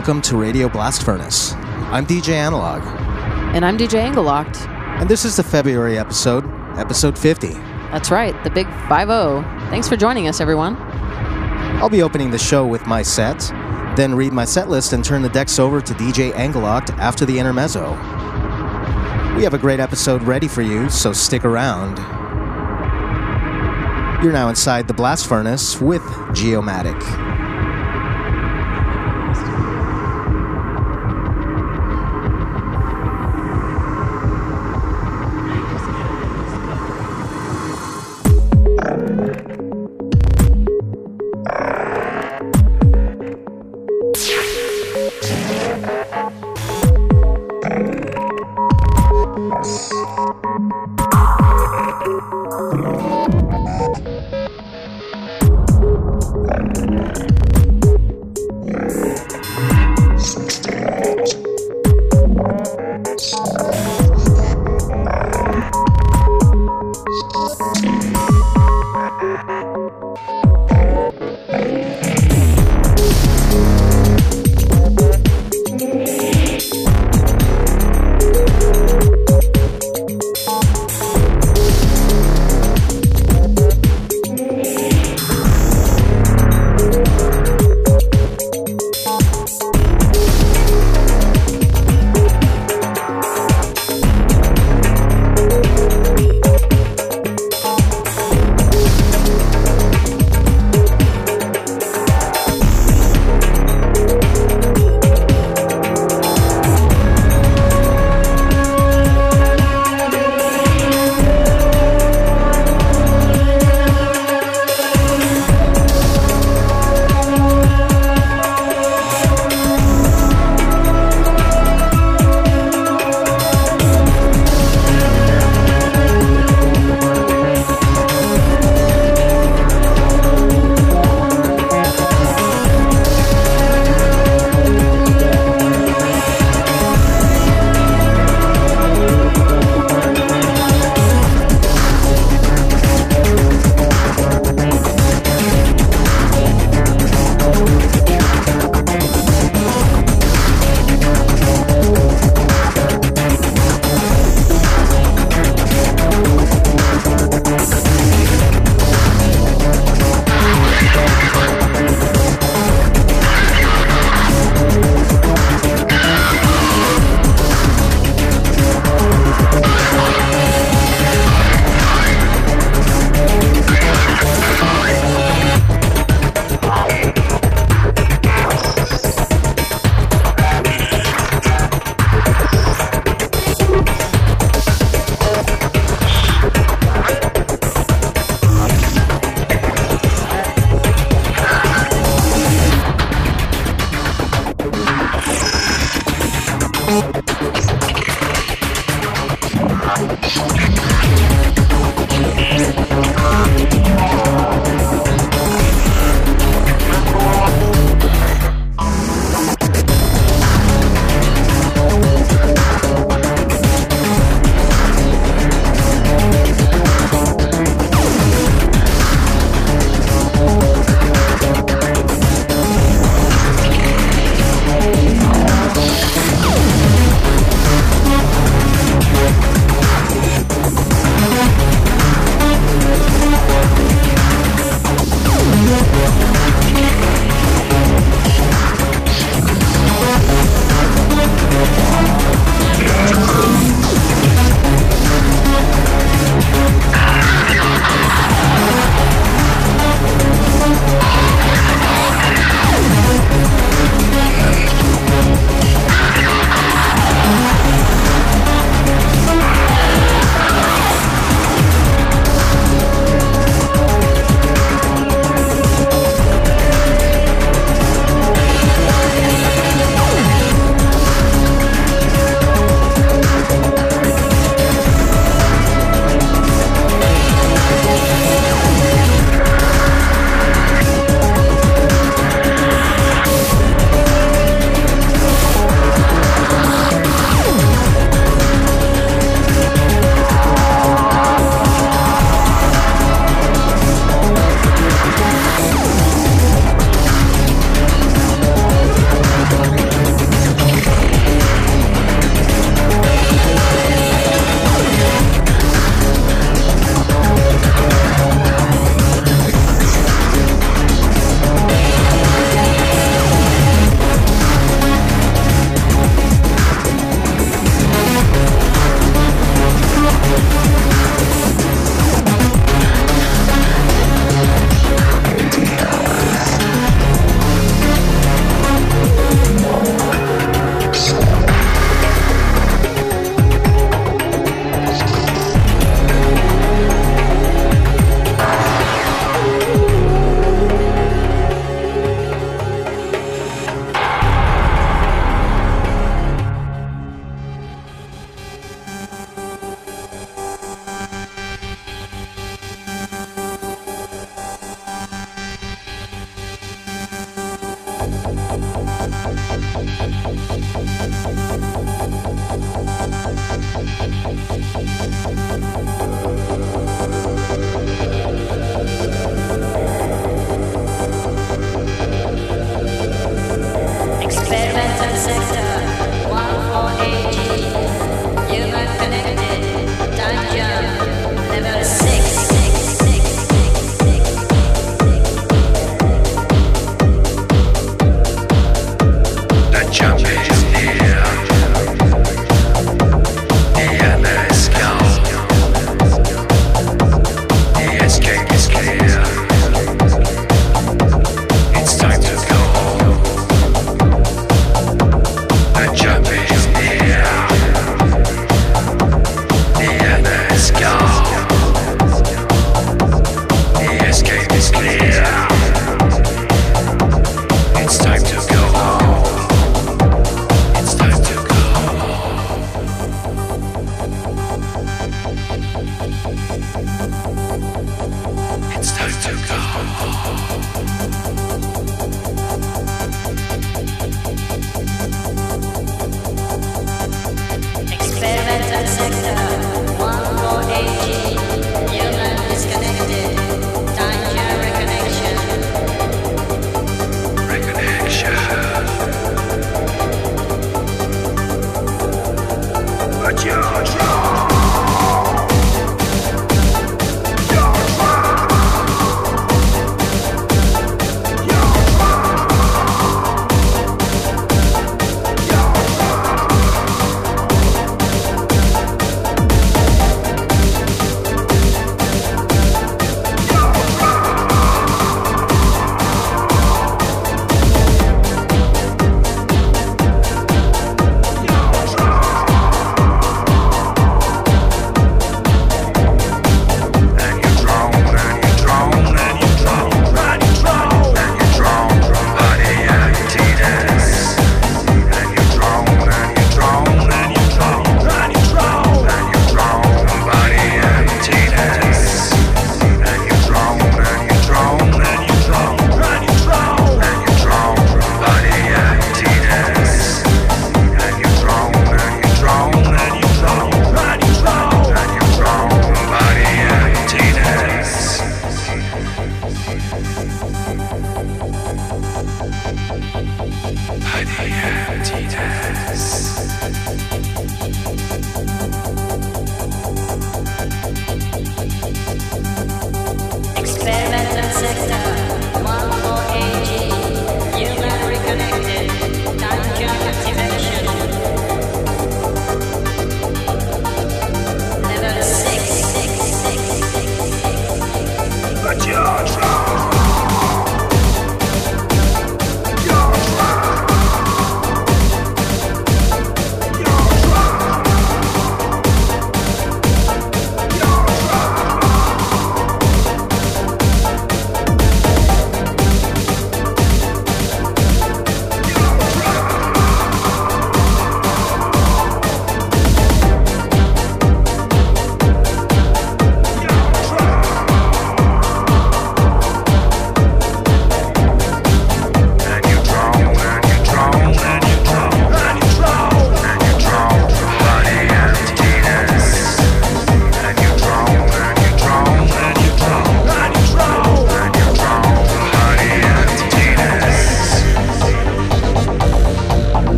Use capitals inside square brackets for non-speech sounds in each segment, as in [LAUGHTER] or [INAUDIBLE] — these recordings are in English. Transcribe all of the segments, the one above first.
welcome to Radio Blast Furnace. I'm DJ Analog, And I'm DJ Anglelocked. and this is the February episode, episode 50. That's right, the big 5 0. Thanks for joining us, everyone. I'll be opening the show with my set, then read my set list and turn the decks over to DJ Anglelocked after the intermezzo. We have a great episode ready for you, so stick around. You're now inside the blast furnace with Geomatic.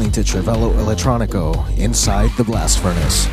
Listening to Trivello Electronico inside the blast furnace.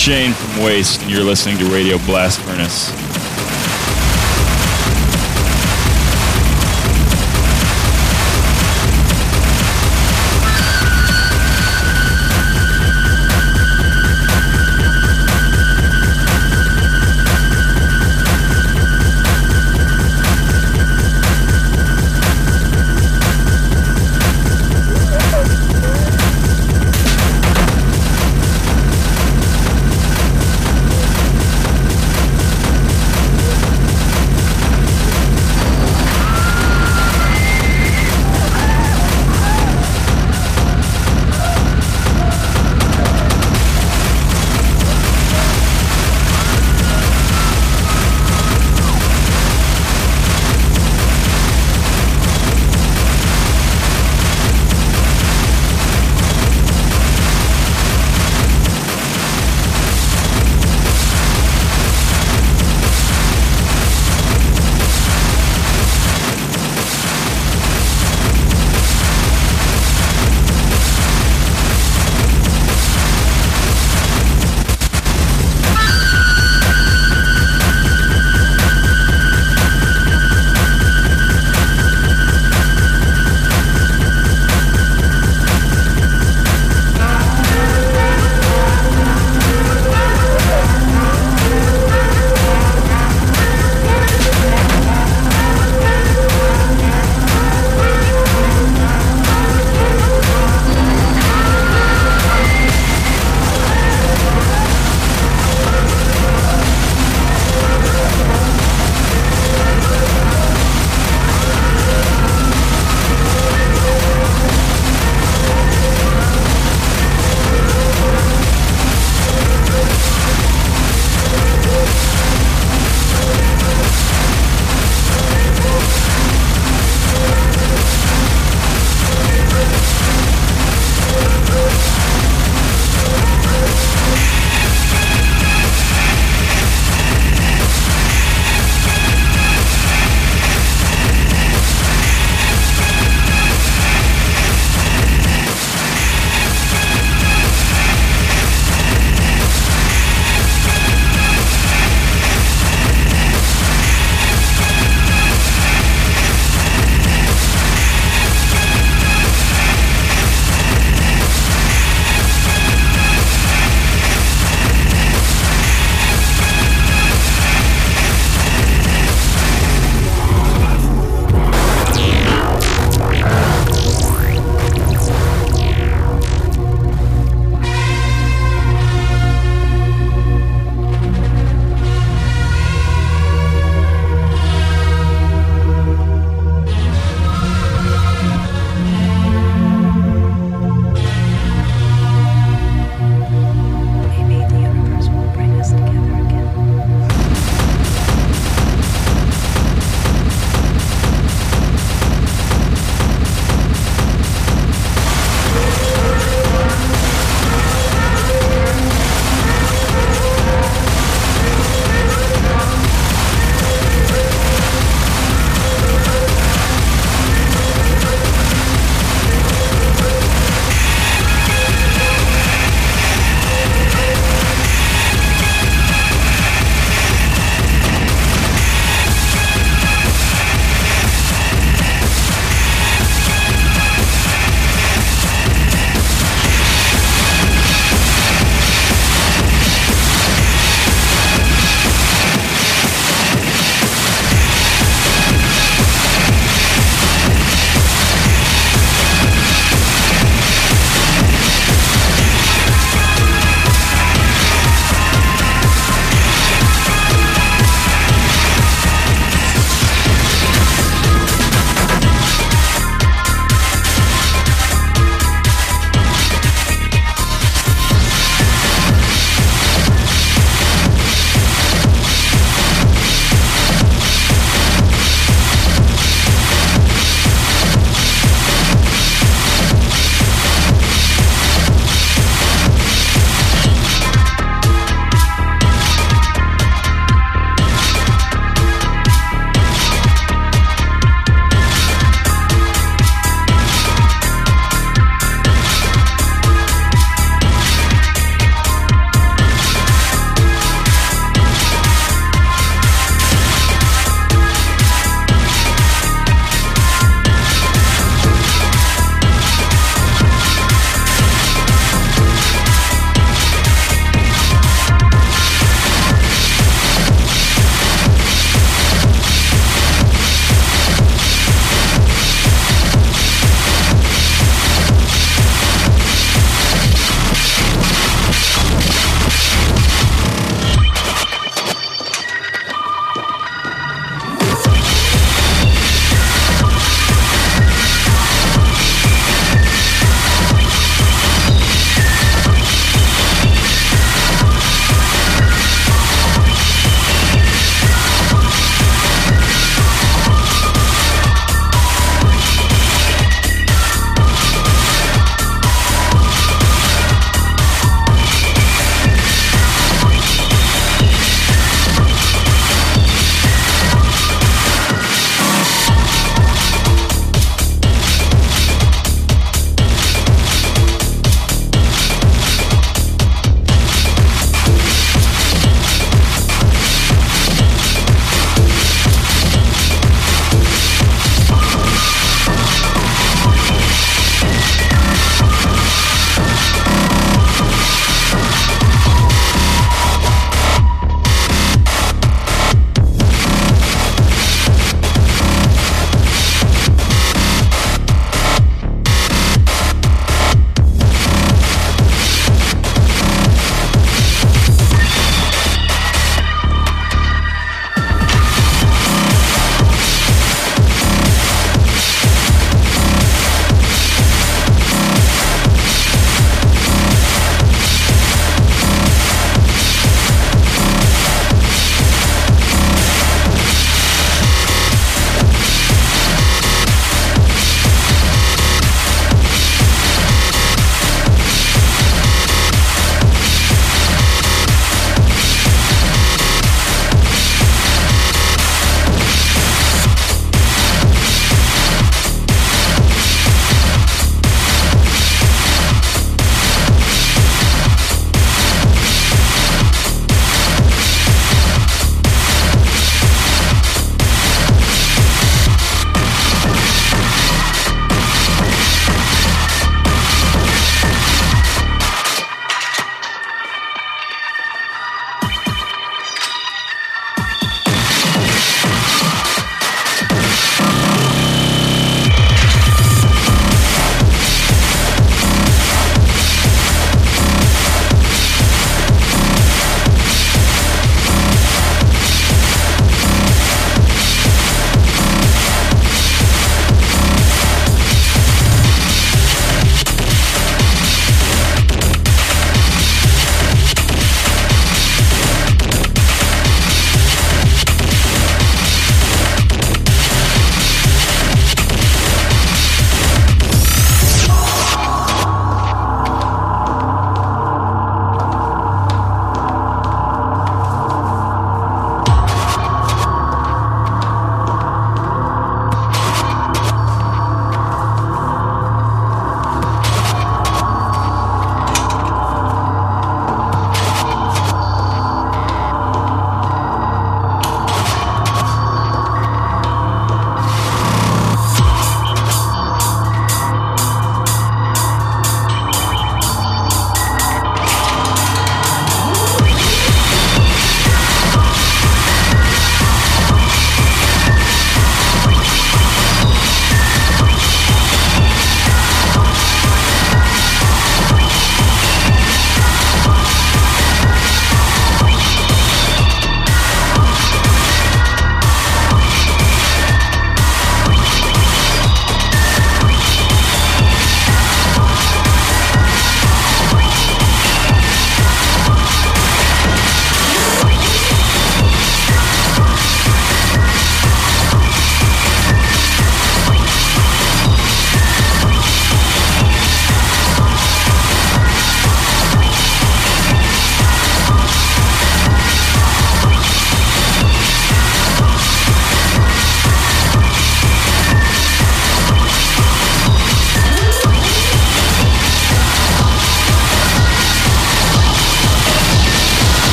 Shane from Waste, and you're listening to Radio Blast Furnace.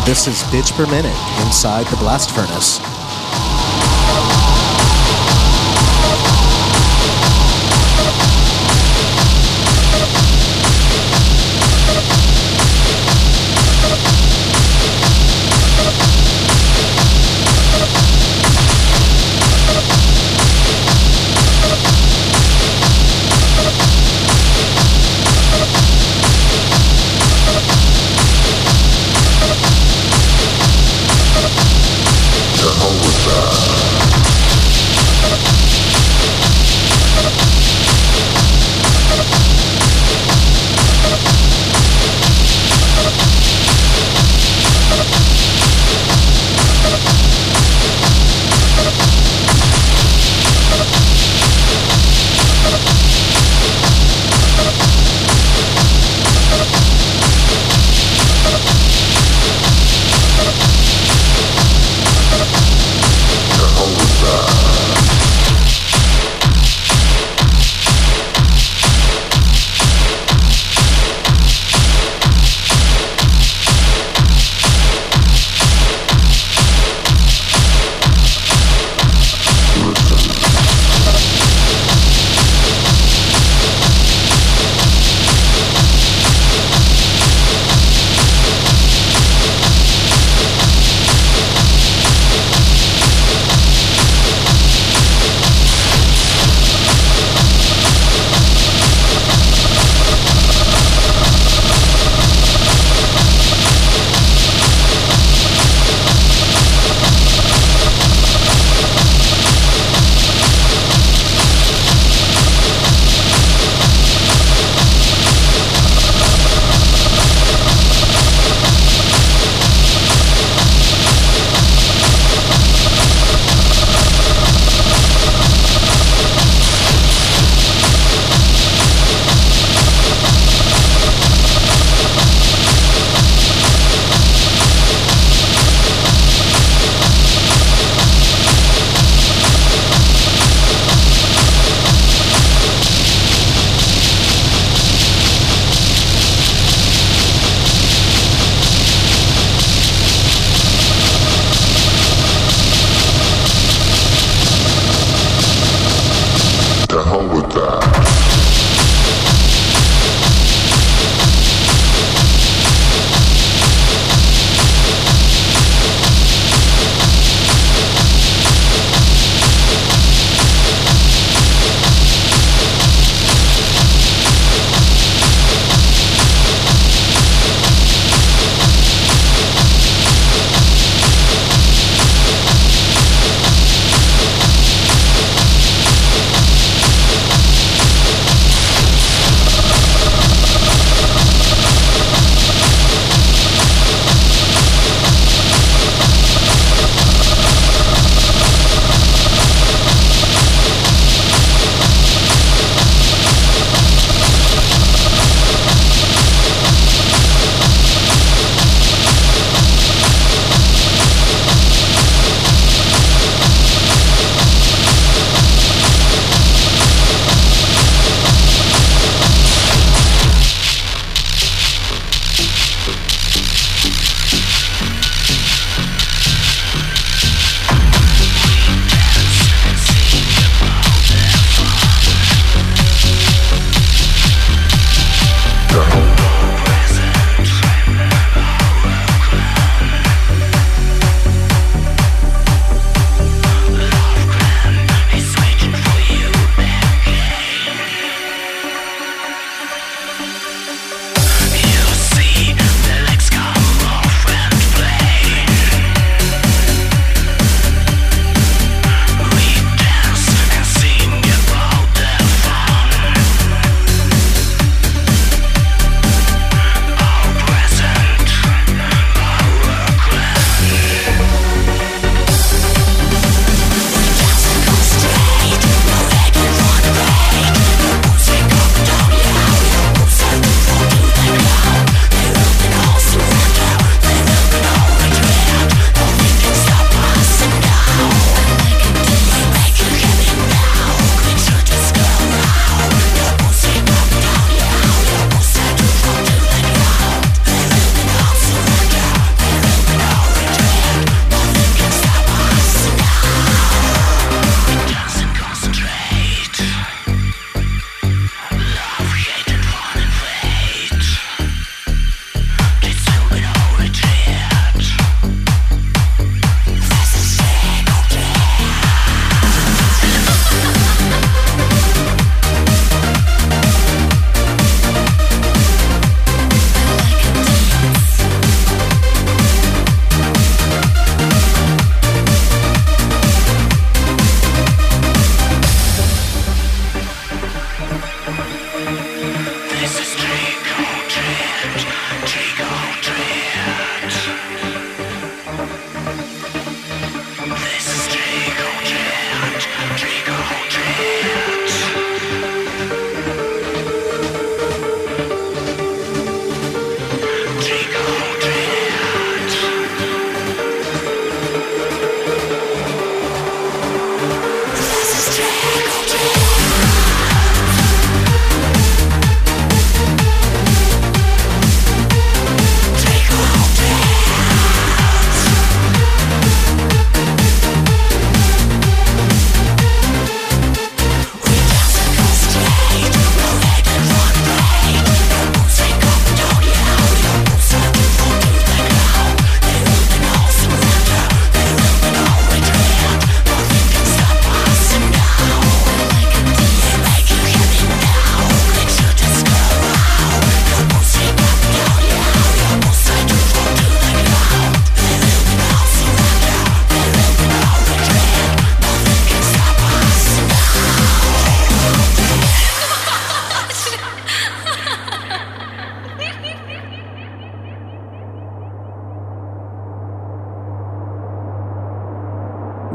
And this is Bitch Per Minute inside the Blast Furnace.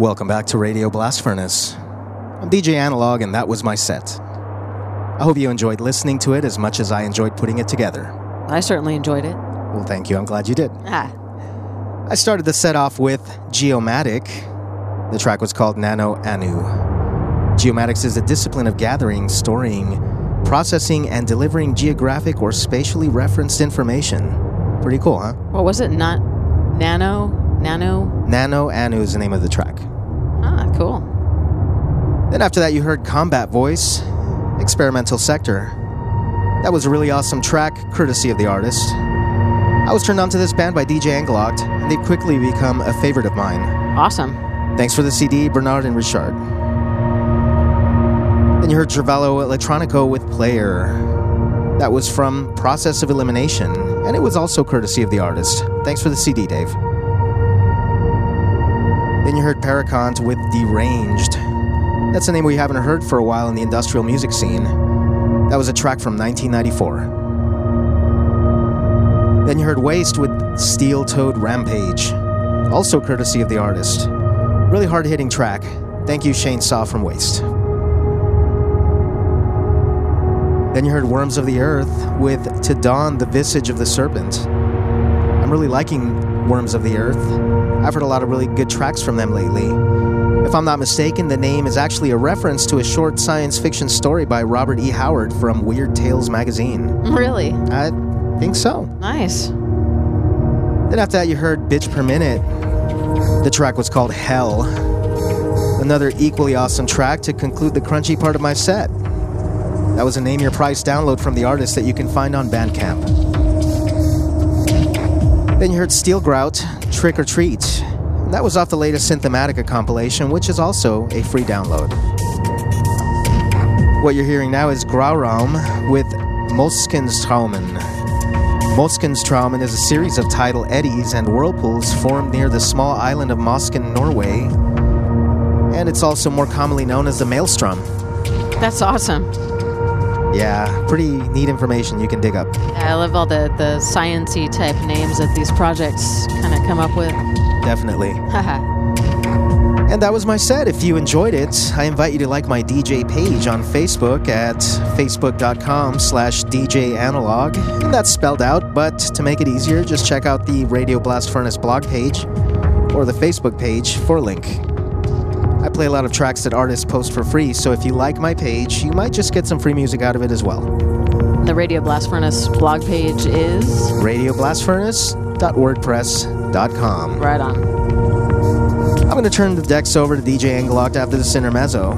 Welcome back to Radio Blast Furnace. I'm DJ Analog, and that was my set. I hope you enjoyed listening to it as much as I enjoyed putting it together. I certainly enjoyed it. Well, thank you. I'm glad you did. Ah, I started the set off with Geomatic. The track was called Nano Anu. Geomatics is a discipline of gathering, storing, processing, and delivering geographic or spatially referenced information. Pretty cool, huh? what was it? Not nano, nano. Nano Anu is the name of the track. Cool. Then after that, you heard Combat Voice, Experimental Sector. That was a really awesome track, courtesy of the artist. I was turned on to this band by DJ Anglocked, and they've quickly become a favorite of mine. Awesome. Thanks for the CD, Bernard and Richard. Then you heard Travello Electronico with Player. That was from Process of Elimination, and it was also courtesy of the artist. Thanks for the CD, Dave. Then you heard Paracont with Deranged. That's a name we haven't heard for a while in the industrial music scene. That was a track from 1994. Then you heard Waste with Steel Toed Rampage, also courtesy of the artist. Really hard hitting track. Thank you, Shane Saw from Waste. Then you heard Worms of the Earth with To Dawn the Visage of the Serpent. I'm really liking Worms of the Earth. I've heard a lot of really good tracks from them lately. If I'm not mistaken, the name is actually a reference to a short science fiction story by Robert E. Howard from Weird Tales magazine. Really I think so. nice. Then after that, you heard Bitch Per Minute. The track was called Hell. Another equally awesome track to conclude the crunchy part of my set. That was a Name Your Price download from the artist that you can find on Bandcamp. Then you heard Steel Grout, Trick or Treat. That was off the latest Synthematica compilation, which is also a free download. What you're hearing now is Grauraum with Moskenstraumen. Moskenstraumen is a series of tidal eddies and whirlpools formed near the small island of Mosken, Norway, and it's also more commonly known as the Maelstrom. That's awesome. Yeah, pretty neat information you can dig up. Yeah, I love all the the sciency type names that these projects kind of come up with. Definitely. [LAUGHS] And that was my set. If you enjoyed it, I invite you to like my DJ page on Facebook at facebook.com slash DJ Analog. And that's spelled out, but to make it easier, just check out the Radio Blast Furnace blog page or the Facebook page for a link. I play a lot of tracks that artists post for free, so if you like my page, you might just get some free music out of it as well. The Radio Blast Furnace blog page is RadioBlastFurnace.wordpress.com. right on. I'm going to turn the decks over to DJ Anglocked after this intermezzo.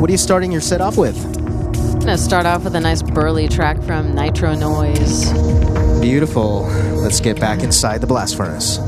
What are you starting your set off with? I'm gonna start off with a nice burly track from Nitro Noise. Beautiful. Let's get back inside the blast furnace.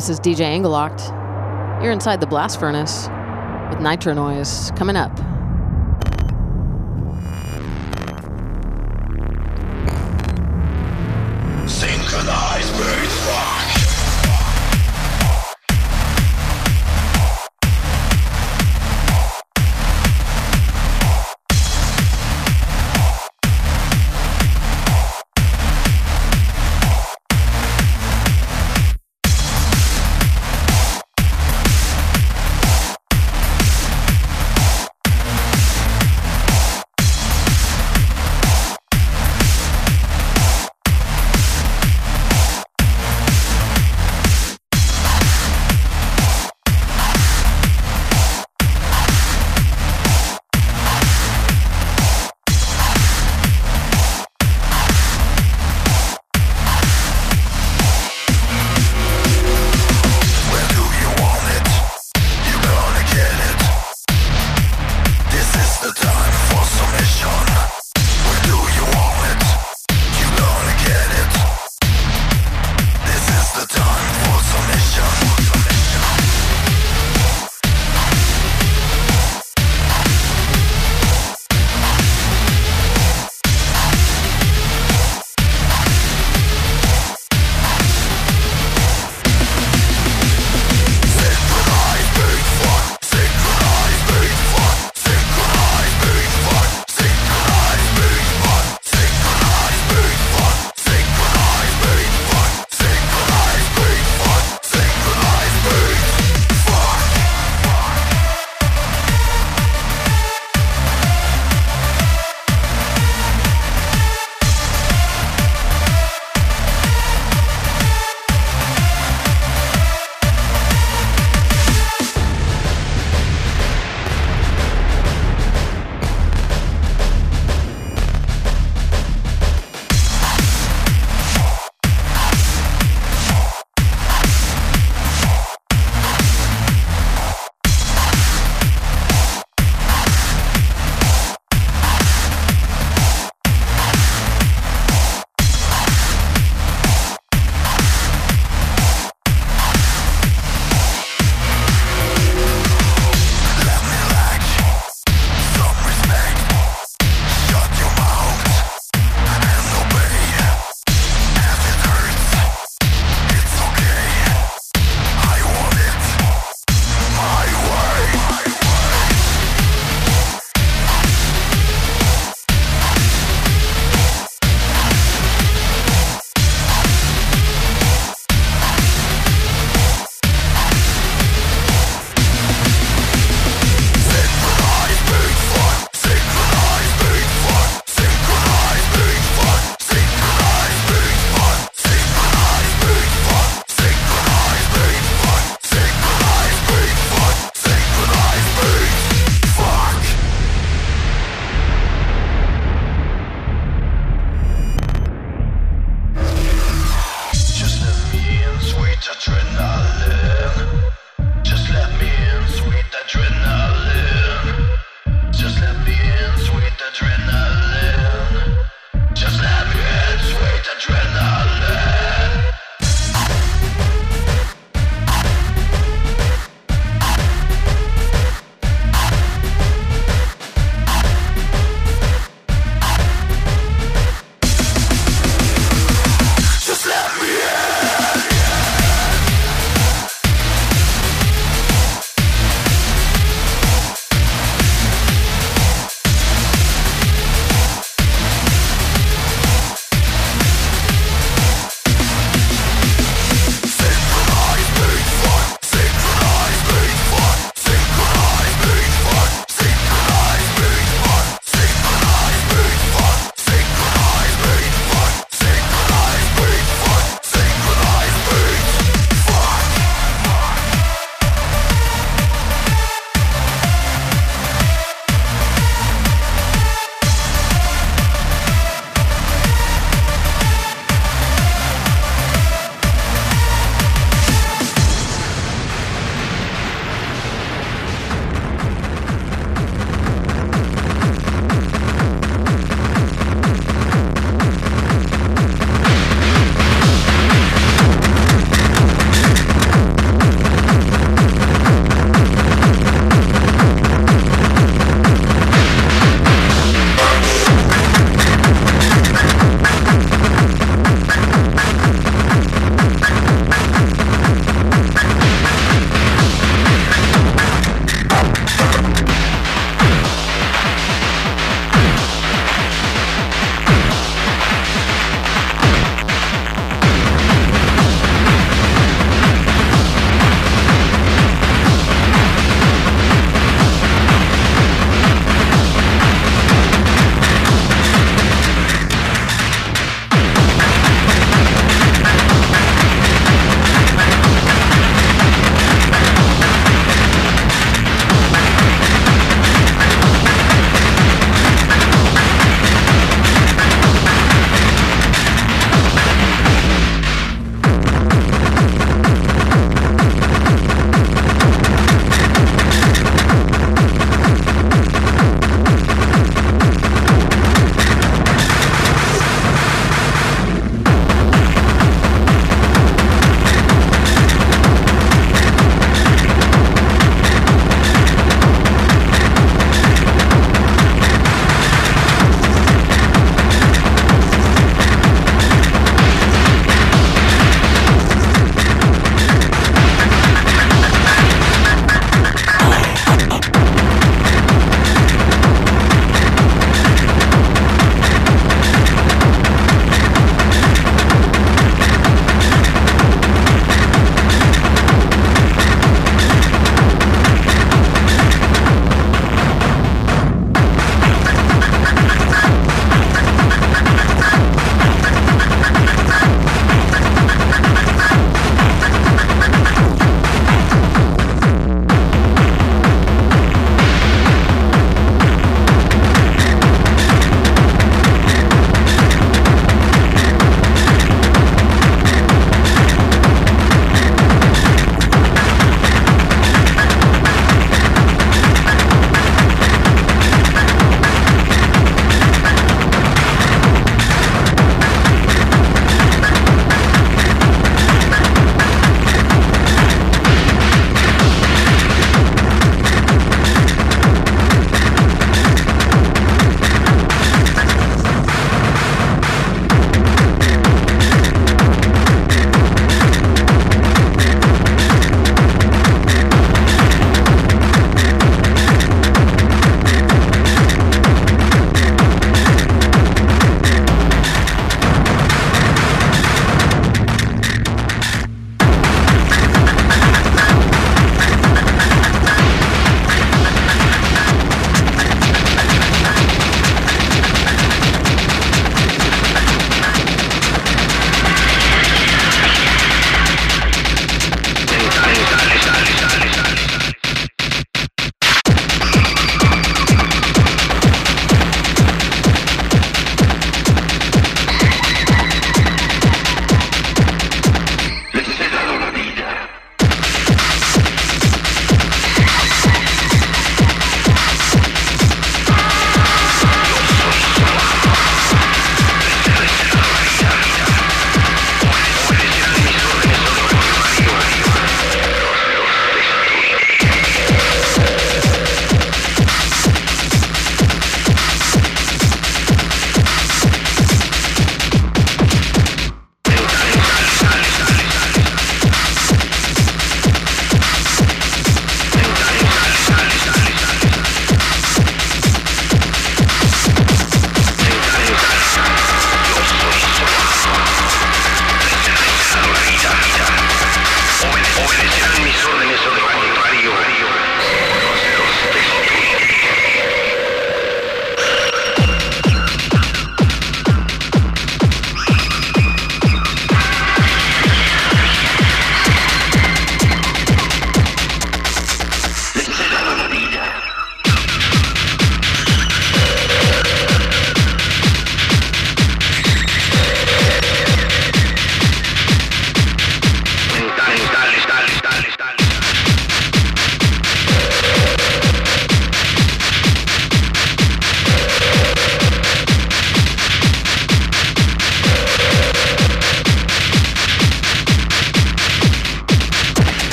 This is DJ Angelocked. You're inside the blast furnace with Nitro Noise coming up.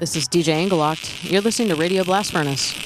This is DJ Engelockt. You're listening to Radio Blast Furnace.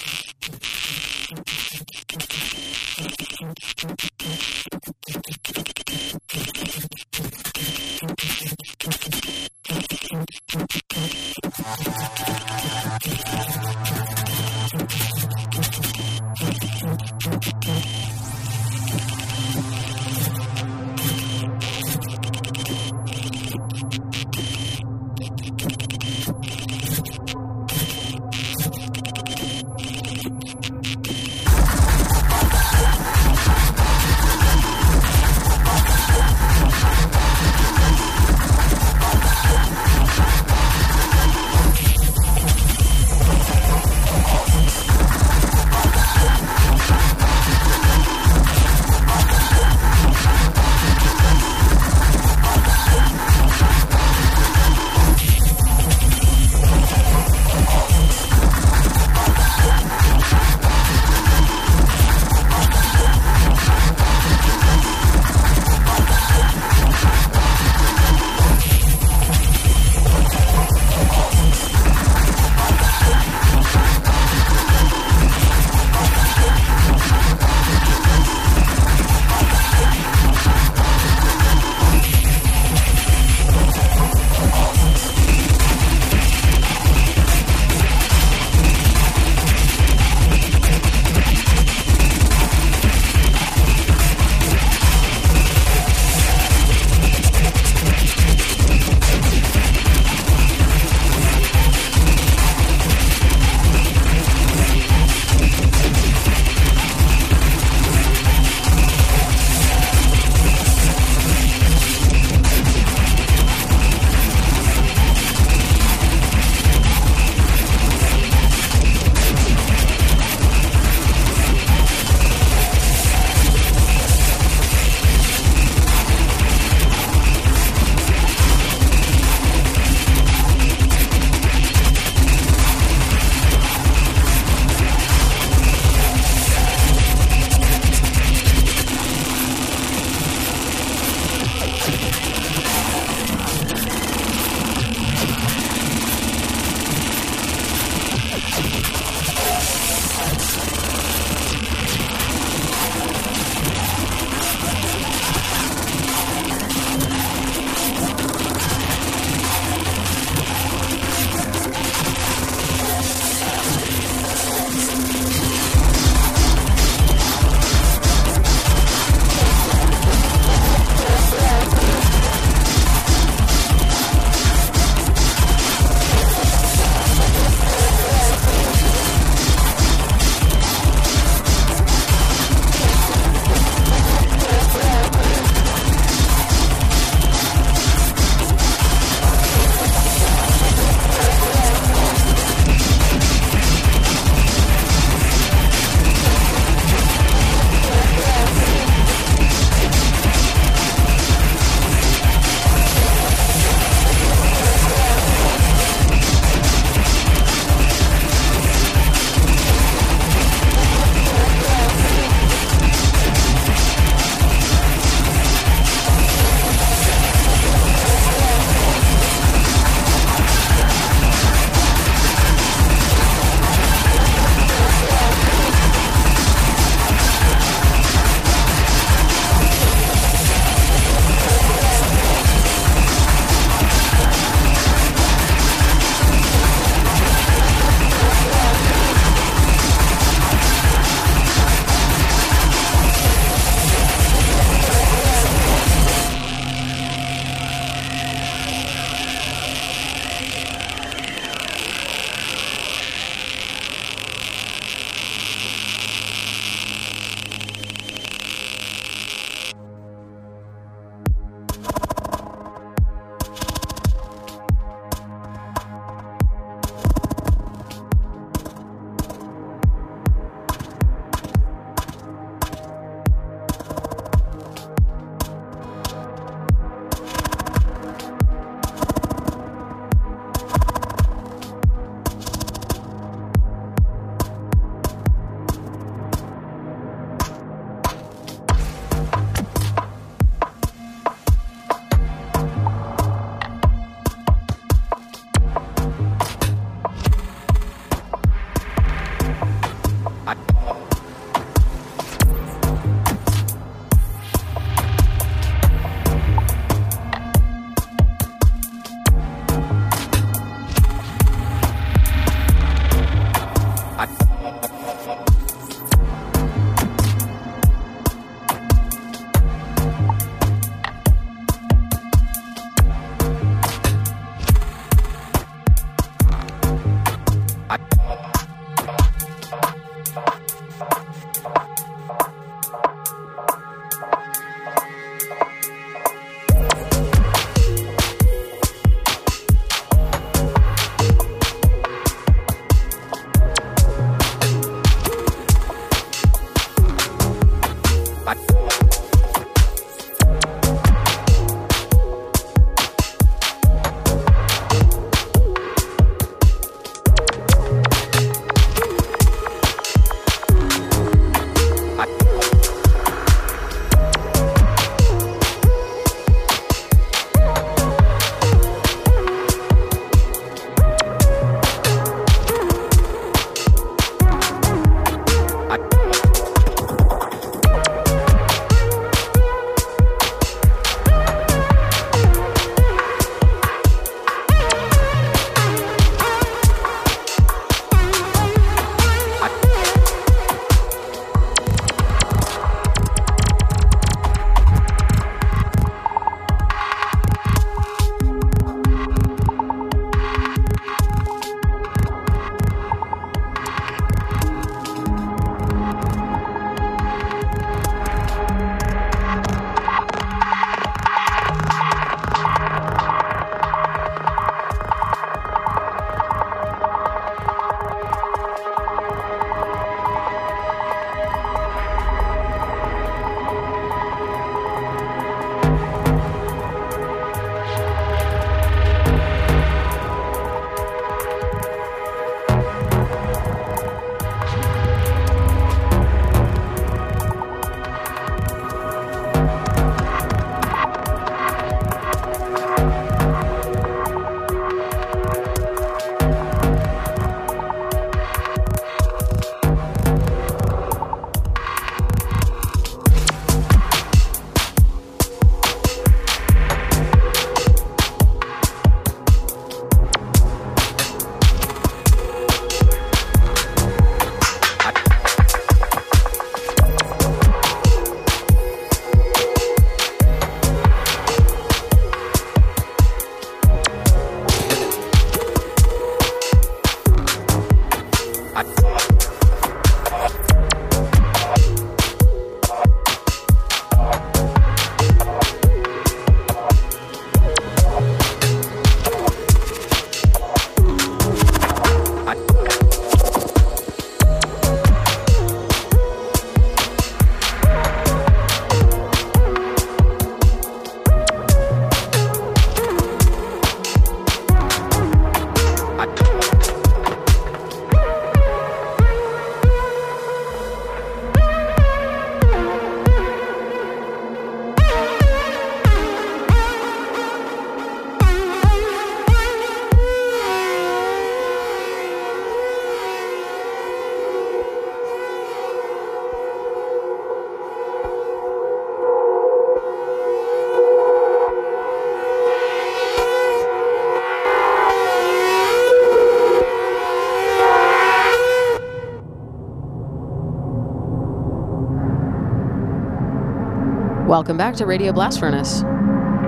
Welcome back to Radio Blast Furnace.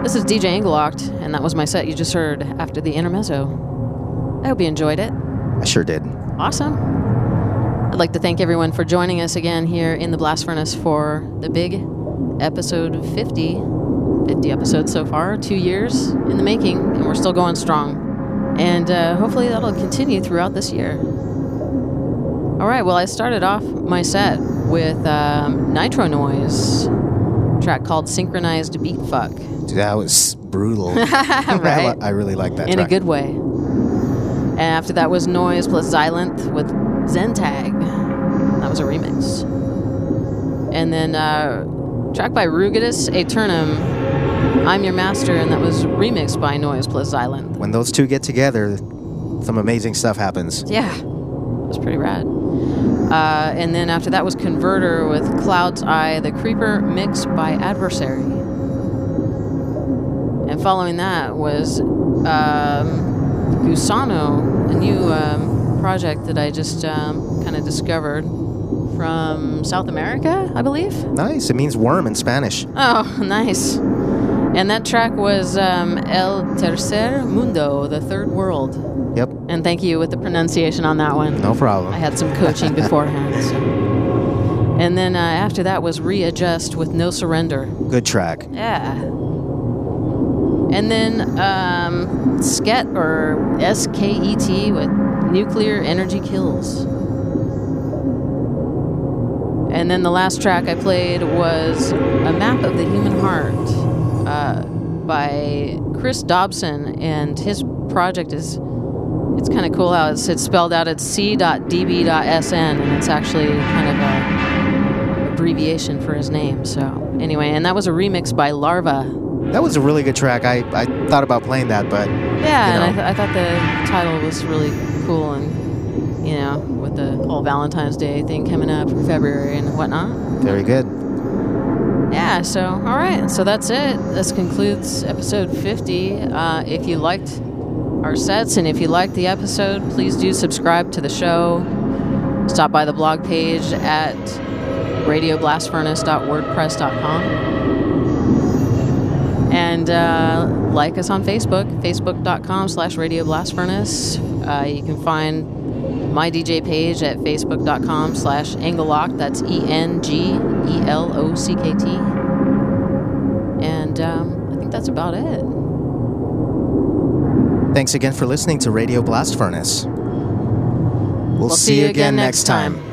This is DJ Engelockt, and that was my set you just heard after the intermezzo. I hope you enjoyed it. I sure did. Awesome. I'd like to thank everyone for joining us again here in the Blast Furnace for the big episode 50. 50 episodes so far, two years in the making, and we're still going strong. And uh, hopefully that'll continue throughout this year. All right, well, I started off my set with um, Nitro Noise, track called Synchronized Beat Fuck. Dude, that was brutal. [LAUGHS] [LAUGHS] Right? I, I really like that in track. a good way. And after that was Noise plus Xylanth with Zentag. That was a remix. And then uh, track by Rugitus Aeternum, I'm Your Master, and that was remixed by Noise plus Xylanth. when those two get together, some amazing stuff happens. Yeah, it was pretty rad. Uh, and then after that was Converter with Cloud's Eye, the Creeper mixed by Adversary. And following that was um, Gusano, a new um, project that I just um, kind of discovered from South America, I believe. Nice. It means worm in Spanish. Oh, [LAUGHS] nice. And that track was um, El Tercer Mundo, the third world. Yep. And thank you with the pronunciation on that one. No problem. I had some coaching [LAUGHS] beforehand. So. And then uh, after that was Readjust with No Surrender. Good track. Yeah. And then um, Sket or S K E T with Nuclear Energy Kills. And then the last track I played was A Map of the Human Heart uh, by Chris Dobson. And his project is, it's kind of cool how it's, it's spelled out. It's c.db.sn, and it's actually kind of a abbreviation for his name. So, anyway, and that was a remix by Larva. That was a really good track. I, I thought about playing that, but Yeah, You and I, th- I thought the title was really cool, and you know, with the whole Valentine's Day thing coming up for February and whatnot. very good. Yeah, so all right, so that's it. This concludes episode 50. Uh, if you liked our sets and if you liked the episode, please do subscribe to the show. Stop by the blog page at radioblastfurnace.wordpress.com. And uh, like us on Facebook, facebook.com slash radioblastfurnace. Uh, you can find my DJ page at facebook.com slash Engelockt. That's E N G E L O C K T. And um, I think that's about it. Thanks again for listening to Radio Blast Furnace. We'll, We'll see you again next time.